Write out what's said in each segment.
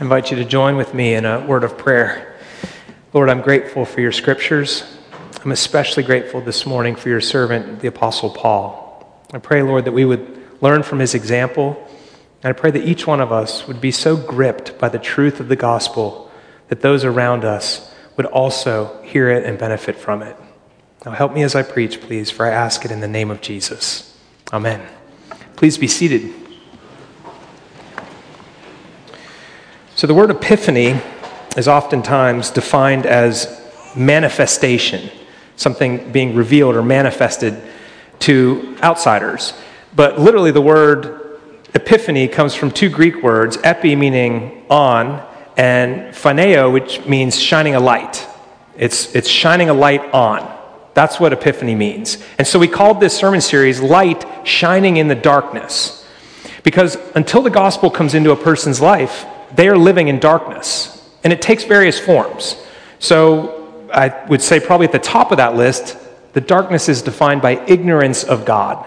I invite you to join with me in a word of prayer. Lord, I'm grateful for your scriptures. I'm especially grateful this morning for your servant, the Apostle Paul. I pray, Lord, that we would learn from his example. And I pray that each one of us would be so gripped by the truth of the gospel that those around us would also hear it and benefit from it. Now, help me as I preach, please, for I ask it in the name of Jesus. Amen. Please be seated. So, the word epiphany is oftentimes defined as manifestation, something being revealed or manifested to outsiders. But literally, the word epiphany comes from two Greek words epi meaning on, and phoneo, which means shining a light. It's, it's shining a light on. That's what epiphany means. And so we called this sermon series Light Shining in the Darkness. Because until the gospel comes into a person's life, they are living in darkness, and it takes various forms. So I would say, probably at the top of that list, the darkness is defined by ignorance of God,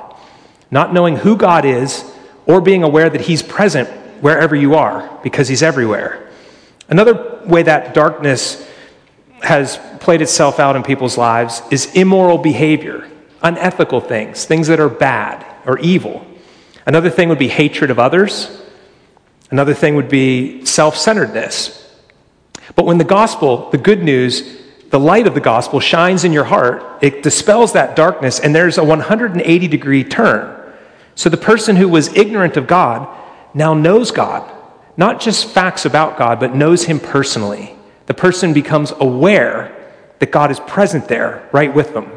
not knowing who God is, or being aware that He's present wherever you are, because He's everywhere. Another way that darkness has played itself out in people's lives is immoral behavior, unethical things, things that are bad or evil. Another thing would be hatred of others, Another thing would be self centeredness. But when the gospel, the good news, the light of the gospel shines in your heart, it dispels that darkness, and there's a 180 degree turn. So the person who was ignorant of God now knows God, not just facts about God, but knows Him personally. The person becomes aware that God is present there, right with them.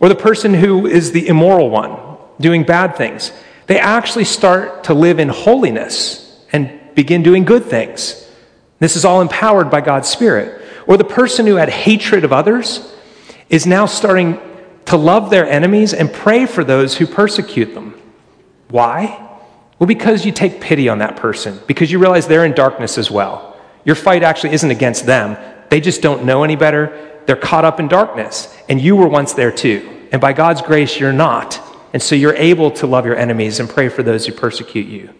Or the person who is the immoral one, doing bad things, they actually start to live in holiness begin doing good things. This is all empowered by God's Spirit. Or the person who had hatred of others is now starting to love their enemies and pray for those who persecute them. Why? Well, because you take pity on that person, because you realize they're in darkness as well. Your fight actually isn't against them, they just don't know any better. They're caught up in darkness, and you were once there too. And by God's grace, you're not. And so you're able to love your enemies and pray for those who persecute you.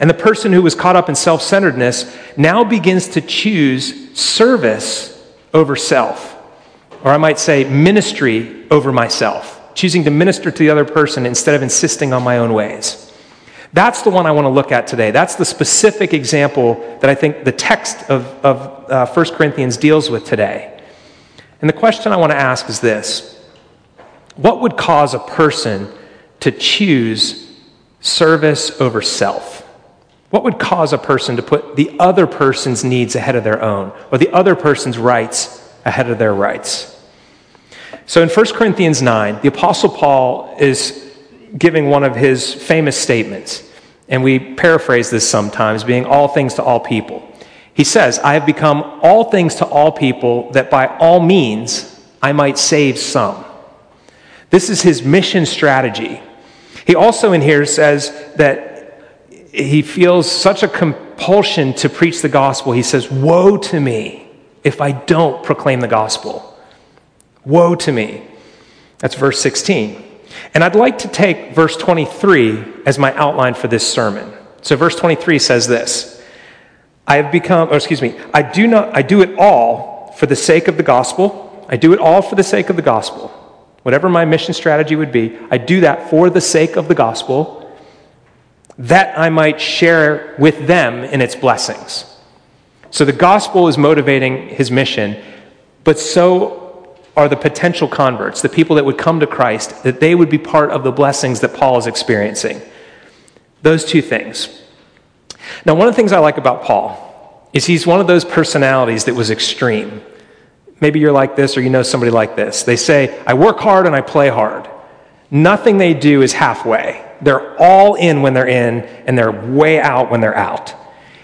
And the person who was caught up in self centeredness now begins to choose service over self. Or I might say ministry over myself, choosing to minister to the other person instead of insisting on my own ways. That's the one I want to look at today. That's the specific example that I think the text of, of uh, 1 Corinthians deals with today. And the question I want to ask is this What would cause a person to choose service over self? What would cause a person to put the other person's needs ahead of their own, or the other person's rights ahead of their rights? So in 1 Corinthians 9, the Apostle Paul is giving one of his famous statements, and we paraphrase this sometimes, being all things to all people. He says, I have become all things to all people that by all means I might save some. This is his mission strategy. He also in here says that he feels such a compulsion to preach the gospel. He says, Woe to me if I don't proclaim the gospel. Woe to me. That's verse 16. And I'd like to take verse 23 as my outline for this sermon. So verse 23 says this I have become, or excuse me, I do not, I do it all for the sake of the gospel. I do it all for the sake of the gospel. Whatever my mission strategy would be, I do that for the sake of the gospel that I might share with them in its blessings. So the gospel is motivating his mission, but so are the potential converts, the people that would come to Christ, that they would be part of the blessings that Paul is experiencing. Those two things. Now, one of the things I like about Paul is he's one of those personalities that was extreme. Maybe you're like this or you know somebody like this. They say, I work hard and I play hard. Nothing they do is halfway. They're all in when they're in, and they're way out when they're out.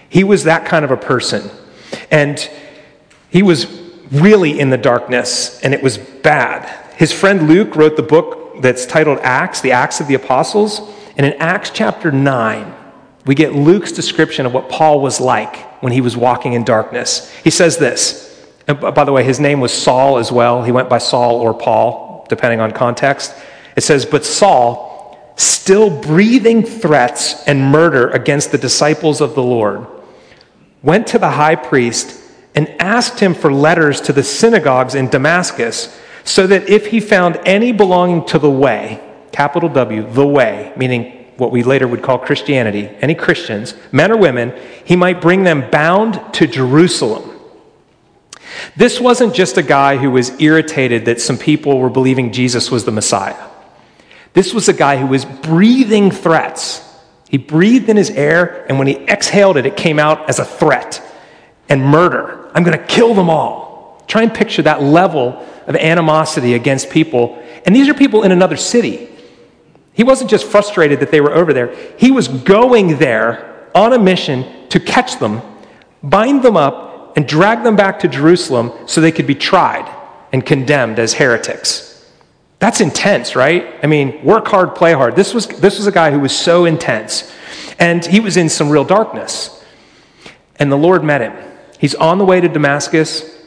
He was that kind of a person. And he was really in the darkness, and it was bad. His friend Luke wrote the book that's titled Acts, the Acts of the Apostles. And in Acts chapter 9, we get Luke's description of what Paul was like when he was walking in darkness. He says this. And by the way, his name was Saul as well. He went by Saul or Paul, depending on context. It says, But Saul, still breathing threats and murder against the disciples of the Lord, went to the high priest and asked him for letters to the synagogues in Damascus, so that if he found any belonging to the way, capital W, the way, meaning what we later would call Christianity, any Christians, men or women, he might bring them bound to Jerusalem. This wasn't just a guy who was irritated that some people were believing Jesus was the Messiah. This was a guy who was breathing threats. He breathed in his air, and when he exhaled it, it came out as a threat and murder. I'm going to kill them all. Try and picture that level of animosity against people. And these are people in another city. He wasn't just frustrated that they were over there, he was going there on a mission to catch them, bind them up, and drag them back to Jerusalem so they could be tried and condemned as heretics. That's intense, right? I mean, work hard, play hard. This was, this was a guy who was so intense. And he was in some real darkness. And the Lord met him. He's on the way to Damascus.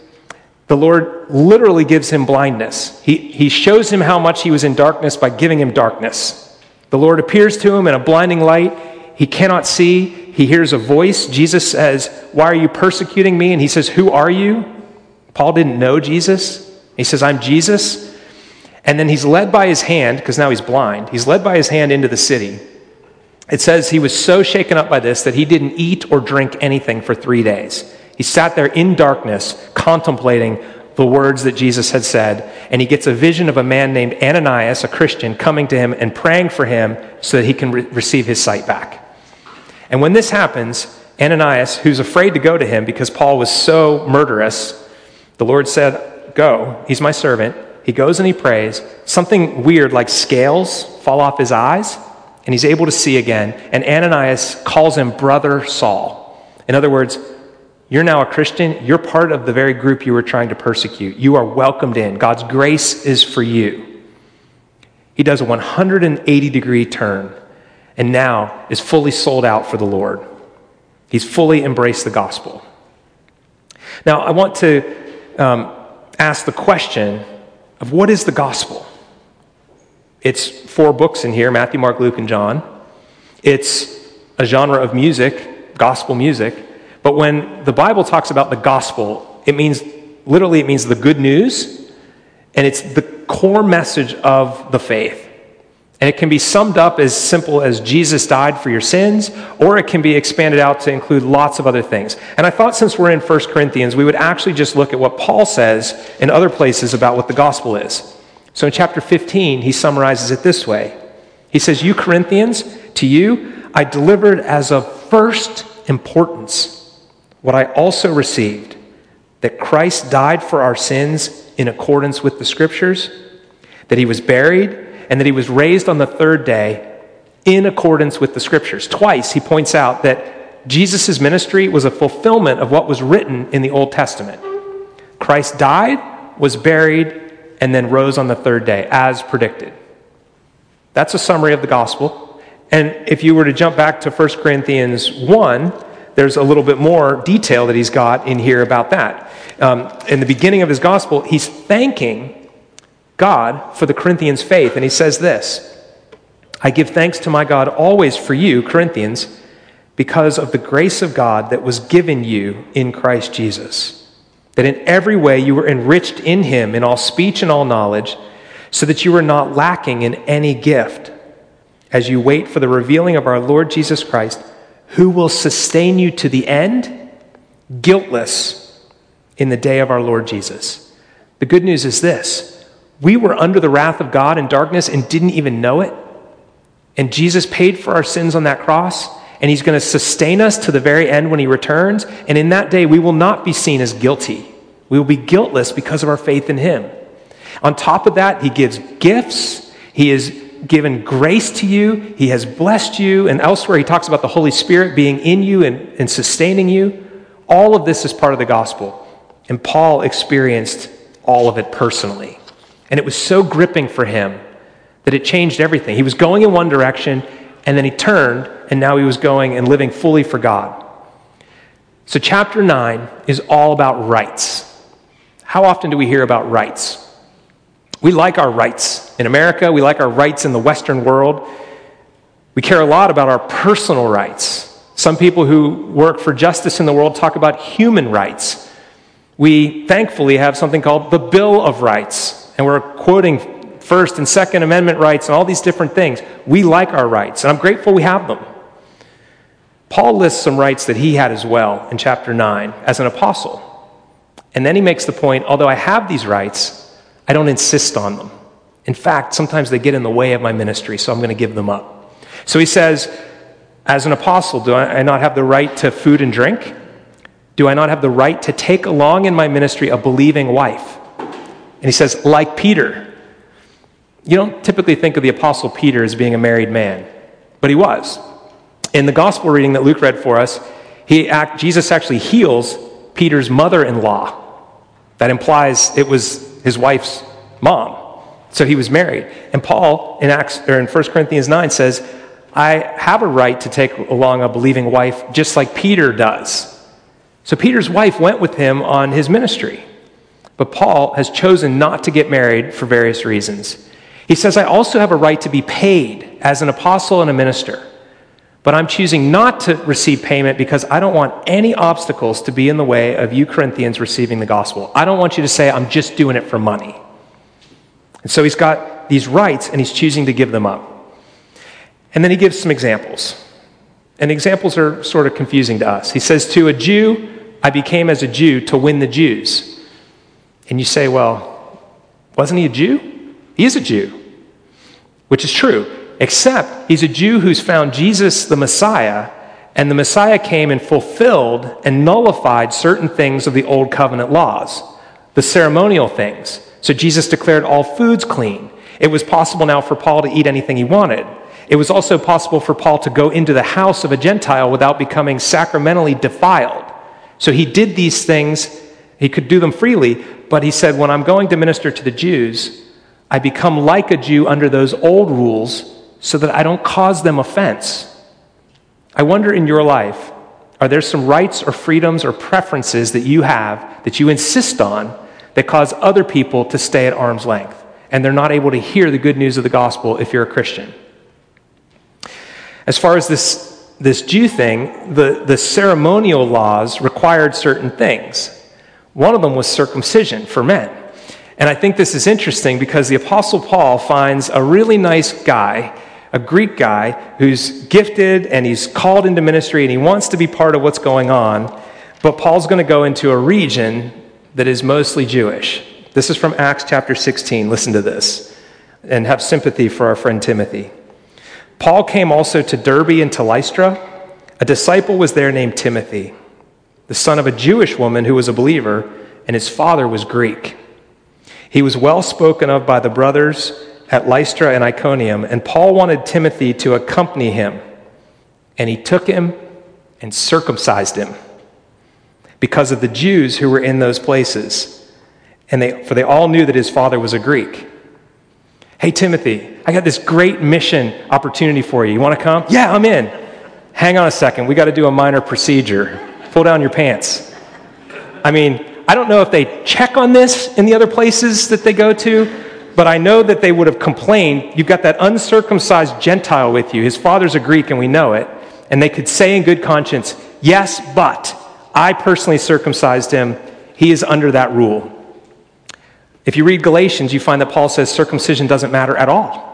The Lord literally gives him blindness. He, he shows him how much he was in darkness by giving him darkness. The Lord appears to him in a blinding light. He cannot see. He hears a voice. Jesus says, Why are you persecuting me? And he says, Who are you? Paul didn't know Jesus. He says, I'm Jesus. And then he's led by his hand, because now he's blind. He's led by his hand into the city. It says he was so shaken up by this that he didn't eat or drink anything for three days. He sat there in darkness, contemplating the words that Jesus had said, and he gets a vision of a man named Ananias, a Christian, coming to him and praying for him so that he can re- receive his sight back. And when this happens, Ananias, who's afraid to go to him because Paul was so murderous, the Lord said, Go, he's my servant. He goes and he prays. Something weird like scales fall off his eyes, and he's able to see again. And Ananias calls him Brother Saul. In other words, you're now a Christian. You're part of the very group you were trying to persecute. You are welcomed in. God's grace is for you. He does a 180 degree turn and now is fully sold out for the Lord. He's fully embraced the gospel. Now, I want to um, ask the question of what is the gospel? It's four books in here Matthew, Mark, Luke, and John. It's a genre of music, gospel music. But when the Bible talks about the gospel, it means literally it means the good news, and it's the core message of the faith. And it can be summed up as simple as Jesus died for your sins, or it can be expanded out to include lots of other things. And I thought since we're in 1 Corinthians, we would actually just look at what Paul says in other places about what the gospel is. So in chapter 15, he summarizes it this way He says, You Corinthians, to you I delivered as of first importance what I also received that Christ died for our sins in accordance with the Scriptures, that he was buried, and that he was raised on the third day in accordance with the Scriptures. Twice he points out that Jesus' ministry was a fulfillment of what was written in the Old Testament. Christ died, was buried, and then rose on the third day, as predicted. That's a summary of the gospel. And if you were to jump back to 1 Corinthians 1, there's a little bit more detail that he's got in here about that. Um, in the beginning of his gospel, he's thanking God for the Corinthians' faith, and he says this I give thanks to my God always for you, Corinthians, because of the grace of God that was given you in Christ Jesus. That in every way you were enriched in him in all speech and all knowledge, so that you were not lacking in any gift as you wait for the revealing of our Lord Jesus Christ who will sustain you to the end, guiltless in the day of our Lord Jesus. The good news is this we were under the wrath of God in darkness and didn't even know it. And Jesus paid for our sins on that cross, and He's going to sustain us to the very end when He returns. And in that day, we will not be seen as guilty. We will be guiltless because of our faith in Him. On top of that, He gives gifts. He is given grace to you, He has blessed you, and elsewhere He talks about the Holy Spirit being in you and, and sustaining you. All of this is part of the gospel. And Paul experienced all of it personally. And it was so gripping for him that it changed everything. He was going in one direction, and then he turned, and now he was going and living fully for God. So, chapter 9 is all about rights. How often do we hear about rights? We like our rights in America, we like our rights in the Western world. We care a lot about our personal rights. Some people who work for justice in the world talk about human rights. We thankfully have something called the Bill of Rights, and we're quoting First and Second Amendment rights and all these different things. We like our rights, and I'm grateful we have them. Paul lists some rights that he had as well in chapter 9 as an apostle. And then he makes the point although I have these rights, I don't insist on them. In fact, sometimes they get in the way of my ministry, so I'm going to give them up. So he says, As an apostle, do I not have the right to food and drink? Do I not have the right to take along in my ministry a believing wife? And he says, Like Peter. You don't typically think of the apostle Peter as being a married man, but he was. In the gospel reading that Luke read for us, he act, Jesus actually heals Peter's mother in law. That implies it was his wife's mom. So he was married. And Paul in Acts or in 1 Corinthians 9 says, I have a right to take along a believing wife just like Peter does. So Peter's wife went with him on his ministry. But Paul has chosen not to get married for various reasons. He says, I also have a right to be paid as an apostle and a minister. But I'm choosing not to receive payment because I don't want any obstacles to be in the way of you Corinthians receiving the gospel. I don't want you to say, I'm just doing it for money. And so he's got these rights and he's choosing to give them up. And then he gives some examples. And examples are sort of confusing to us. He says, To a Jew, I became as a Jew to win the Jews. And you say, Well, wasn't he a Jew? He is a Jew, which is true, except he's a Jew who's found Jesus the Messiah, and the Messiah came and fulfilled and nullified certain things of the Old Covenant laws, the ceremonial things. So Jesus declared all foods clean. It was possible now for Paul to eat anything he wanted. It was also possible for Paul to go into the house of a Gentile without becoming sacramentally defiled. So he did these things, he could do them freely, but he said, When I'm going to minister to the Jews, I become like a Jew under those old rules so that I don't cause them offense. I wonder in your life, are there some rights or freedoms or preferences that you have that you insist on that cause other people to stay at arm's length, and they're not able to hear the good news of the gospel if you're a Christian. As far as this, this Jew thing, the, the ceremonial laws required certain things. One of them was circumcision for men. And I think this is interesting because the Apostle Paul finds a really nice guy, a Greek guy, who's gifted and he's called into ministry and he wants to be part of what's going on. But Paul's going to go into a region that is mostly Jewish. This is from Acts chapter 16. Listen to this and have sympathy for our friend Timothy. Paul came also to Derbe and to Lystra. A disciple was there named Timothy, the son of a Jewish woman who was a believer, and his father was Greek. He was well spoken of by the brothers at Lystra and Iconium, and Paul wanted Timothy to accompany him. And he took him and circumcised him because of the Jews who were in those places. And they, for they all knew that his father was a Greek. Hey, Timothy, I got this great mission opportunity for you. You want to come? Yeah, I'm in. Hang on a second. We got to do a minor procedure. Pull down your pants. I mean, I don't know if they check on this in the other places that they go to, but I know that they would have complained. You've got that uncircumcised Gentile with you. His father's a Greek, and we know it. And they could say in good conscience, Yes, but I personally circumcised him. He is under that rule. If you read Galatians, you find that Paul says circumcision doesn't matter at all.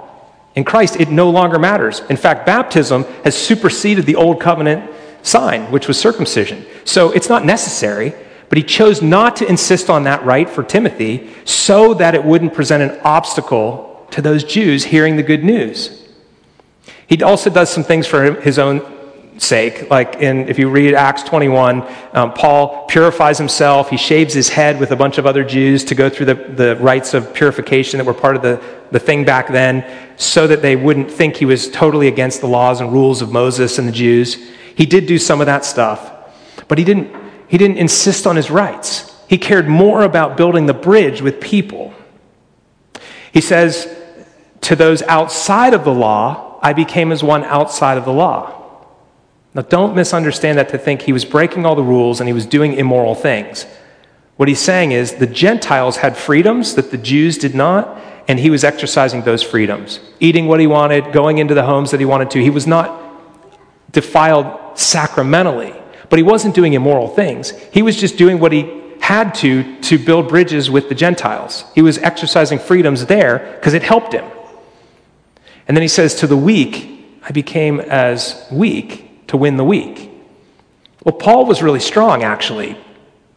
In Christ, it no longer matters. In fact, baptism has superseded the old covenant sign, which was circumcision. So it's not necessary, but he chose not to insist on that right for Timothy so that it wouldn't present an obstacle to those Jews hearing the good news. He also does some things for his own sake. Like in, if you read Acts 21, um, Paul purifies himself. He shaves his head with a bunch of other Jews to go through the, the rites of purification that were part of the, the thing back then so that they wouldn't think he was totally against the laws and rules of Moses and the Jews. He did do some of that stuff, but he didn't, he didn't insist on his rights. He cared more about building the bridge with people. He says, To those outside of the law, I became as one outside of the law now, don't misunderstand that to think he was breaking all the rules and he was doing immoral things. What he's saying is the Gentiles had freedoms that the Jews did not, and he was exercising those freedoms, eating what he wanted, going into the homes that he wanted to. He was not defiled sacramentally, but he wasn't doing immoral things. He was just doing what he had to to build bridges with the Gentiles. He was exercising freedoms there because it helped him. And then he says, To the weak, I became as weak to win the weak. Well, Paul was really strong, actually.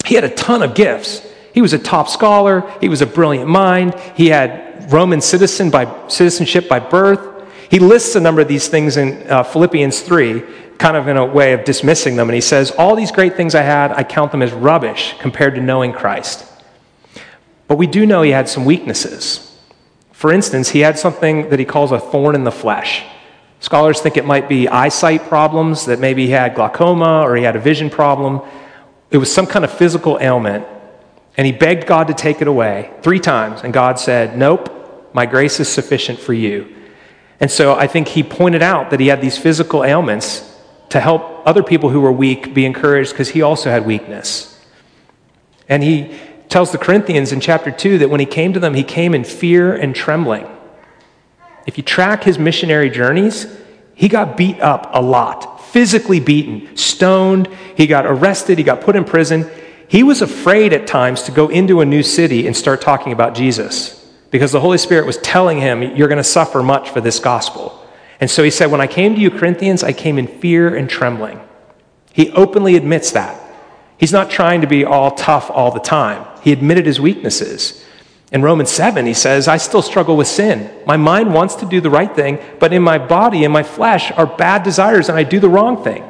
He had a ton of gifts. He was a top scholar, he was a brilliant mind, he had Roman citizen by, citizenship by birth. He lists a number of these things in uh, Philippians 3 kind of in a way of dismissing them. And he says, All these great things I had, I count them as rubbish compared to knowing Christ. But we do know he had some weaknesses. For instance, he had something that he calls a thorn in the flesh. Scholars think it might be eyesight problems, that maybe he had glaucoma or he had a vision problem. It was some kind of physical ailment. And he begged God to take it away three times. And God said, Nope, my grace is sufficient for you. And so I think he pointed out that he had these physical ailments to help other people who were weak be encouraged because he also had weakness. And he tells the Corinthians in chapter 2 that when he came to them, he came in fear and trembling. If you track his missionary journeys, he got beat up a lot, physically beaten, stoned, he got arrested, he got put in prison. He was afraid at times to go into a new city and start talking about Jesus because the Holy Spirit was telling him, You're going to suffer much for this gospel. And so he said, When I came to you, Corinthians, I came in fear and trembling. He openly admits that. He's not trying to be all tough all the time. He admitted his weaknesses. In Romans 7, he says, I still struggle with sin. My mind wants to do the right thing, but in my body, in my flesh, are bad desires, and I do the wrong thing.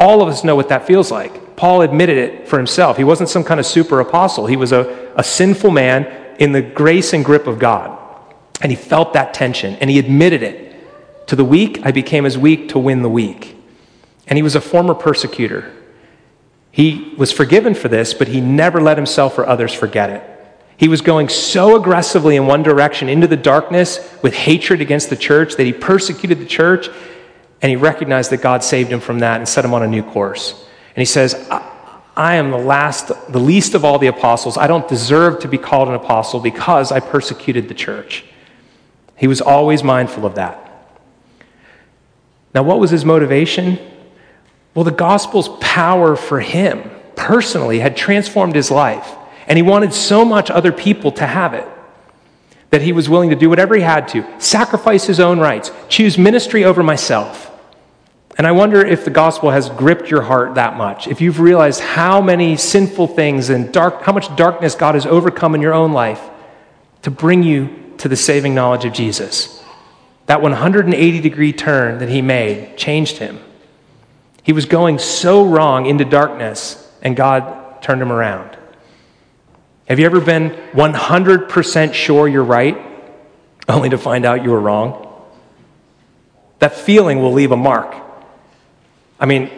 All of us know what that feels like. Paul admitted it for himself. He wasn't some kind of super apostle, he was a, a sinful man in the grace and grip of God. And he felt that tension and he admitted it. To the weak, I became as weak to win the weak. And he was a former persecutor. He was forgiven for this, but he never let himself or others forget it. He was going so aggressively in one direction into the darkness with hatred against the church that he persecuted the church and he recognized that God saved him from that and set him on a new course. And he says, I am the last, the least of all the apostles. I don't deserve to be called an apostle because I persecuted the church. He was always mindful of that. Now, what was his motivation? Well, the gospel's power for him personally had transformed his life, and he wanted so much other people to have it that he was willing to do whatever he had to sacrifice his own rights, choose ministry over myself. And I wonder if the gospel has gripped your heart that much. If you've realized how many sinful things and dark, how much darkness God has overcome in your own life to bring you to the saving knowledge of Jesus. That 180 degree turn that he made changed him. He was going so wrong into darkness, and God turned him around. Have you ever been 100% sure you're right, only to find out you were wrong? That feeling will leave a mark. I mean,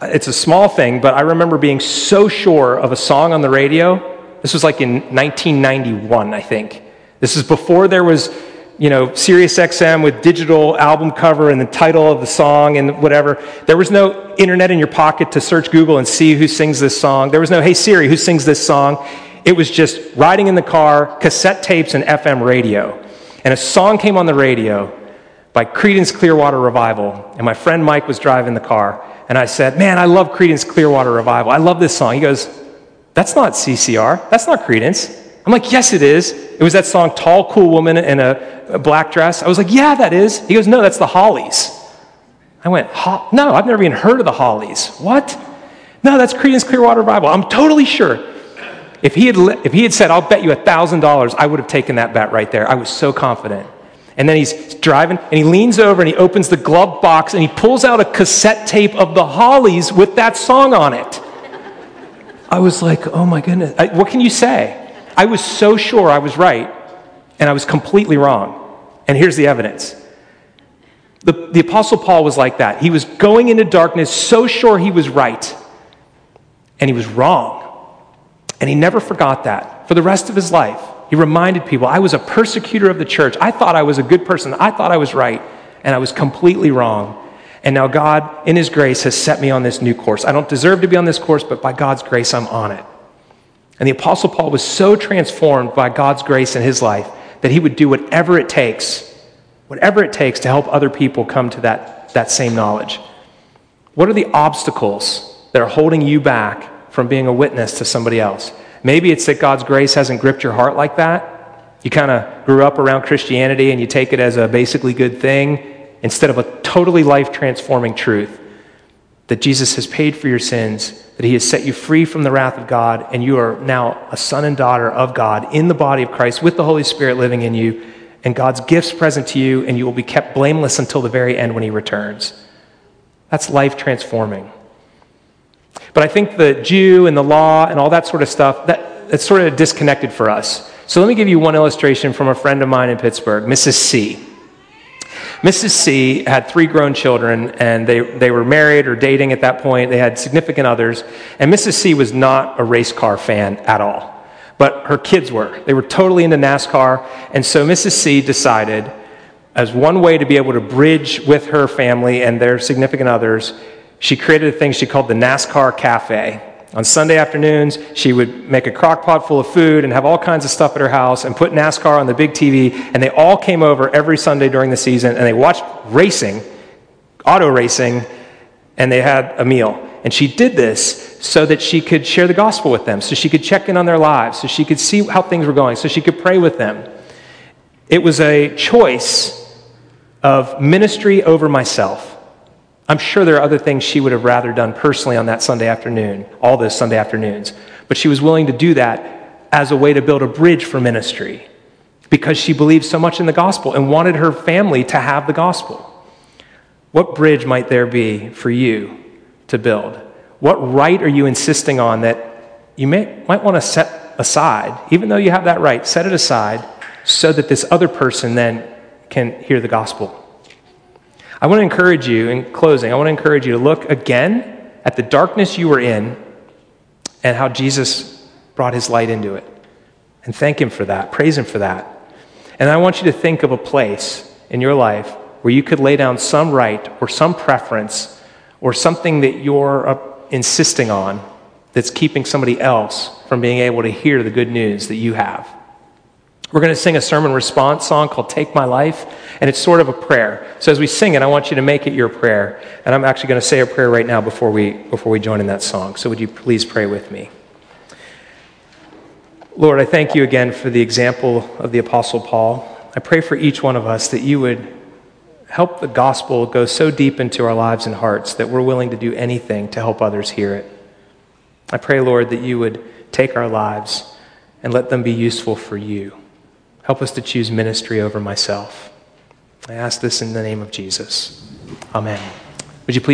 it's a small thing, but I remember being so sure of a song on the radio. This was like in 1991, I think. This is before there was, you know, Sirius XM with digital album cover and the title of the song and whatever. There was no internet in your pocket to search Google and see who sings this song. There was no, hey Siri, who sings this song? It was just riding in the car, cassette tapes, and FM radio. And a song came on the radio by Creedence Clearwater Revival. And my friend Mike was driving the car. And I said, Man, I love Creedence Clearwater Revival. I love this song. He goes, That's not CCR. That's not Creedence. I'm like, yes, it is. It was that song, Tall, Cool Woman in a, a black dress. I was like, yeah, that is. He goes, no, that's the Hollies. I went, no, I've never even heard of the Hollies. What? No, that's Creedence Clearwater Revival. I'm totally sure. If he had, if he had said, I'll bet you $1,000, I would have taken that bet right there. I was so confident. And then he's driving and he leans over and he opens the glove box and he pulls out a cassette tape of the Hollies with that song on it. I was like, oh my goodness. I, what can you say? I was so sure I was right, and I was completely wrong. And here's the evidence. The, the Apostle Paul was like that. He was going into darkness so sure he was right, and he was wrong. And he never forgot that. For the rest of his life, he reminded people I was a persecutor of the church. I thought I was a good person. I thought I was right, and I was completely wrong. And now God, in His grace, has set me on this new course. I don't deserve to be on this course, but by God's grace, I'm on it. And the Apostle Paul was so transformed by God's grace in his life that he would do whatever it takes, whatever it takes to help other people come to that, that same knowledge. What are the obstacles that are holding you back from being a witness to somebody else? Maybe it's that God's grace hasn't gripped your heart like that. You kind of grew up around Christianity and you take it as a basically good thing instead of a totally life transforming truth that Jesus has paid for your sins, that he has set you free from the wrath of God, and you are now a son and daughter of God in the body of Christ with the Holy Spirit living in you, and God's gifts present to you, and you will be kept blameless until the very end when he returns. That's life transforming. But I think the Jew and the law and all that sort of stuff, that, that's sort of disconnected for us. So let me give you one illustration from a friend of mine in Pittsburgh, Mrs. C. Mrs. C had three grown children, and they, they were married or dating at that point. They had significant others. And Mrs. C was not a race car fan at all. But her kids were. They were totally into NASCAR. And so Mrs. C decided, as one way to be able to bridge with her family and their significant others, she created a thing she called the NASCAR Cafe. On Sunday afternoons, she would make a crock pot full of food and have all kinds of stuff at her house and put NASCAR on the big TV. And they all came over every Sunday during the season and they watched racing, auto racing, and they had a meal. And she did this so that she could share the gospel with them, so she could check in on their lives, so she could see how things were going, so she could pray with them. It was a choice of ministry over myself. I'm sure there are other things she would have rather done personally on that Sunday afternoon, all those Sunday afternoons. But she was willing to do that as a way to build a bridge for ministry because she believed so much in the gospel and wanted her family to have the gospel. What bridge might there be for you to build? What right are you insisting on that you may, might want to set aside, even though you have that right, set it aside so that this other person then can hear the gospel? I want to encourage you, in closing, I want to encourage you to look again at the darkness you were in and how Jesus brought his light into it. And thank him for that. Praise him for that. And I want you to think of a place in your life where you could lay down some right or some preference or something that you're uh, insisting on that's keeping somebody else from being able to hear the good news that you have. We're going to sing a sermon response song called Take My Life, and it's sort of a prayer. So as we sing it, I want you to make it your prayer. And I'm actually going to say a prayer right now before we, before we join in that song. So would you please pray with me? Lord, I thank you again for the example of the Apostle Paul. I pray for each one of us that you would help the gospel go so deep into our lives and hearts that we're willing to do anything to help others hear it. I pray, Lord, that you would take our lives and let them be useful for you. Help us to choose ministry over myself. I ask this in the name of Jesus. Amen. Would you please?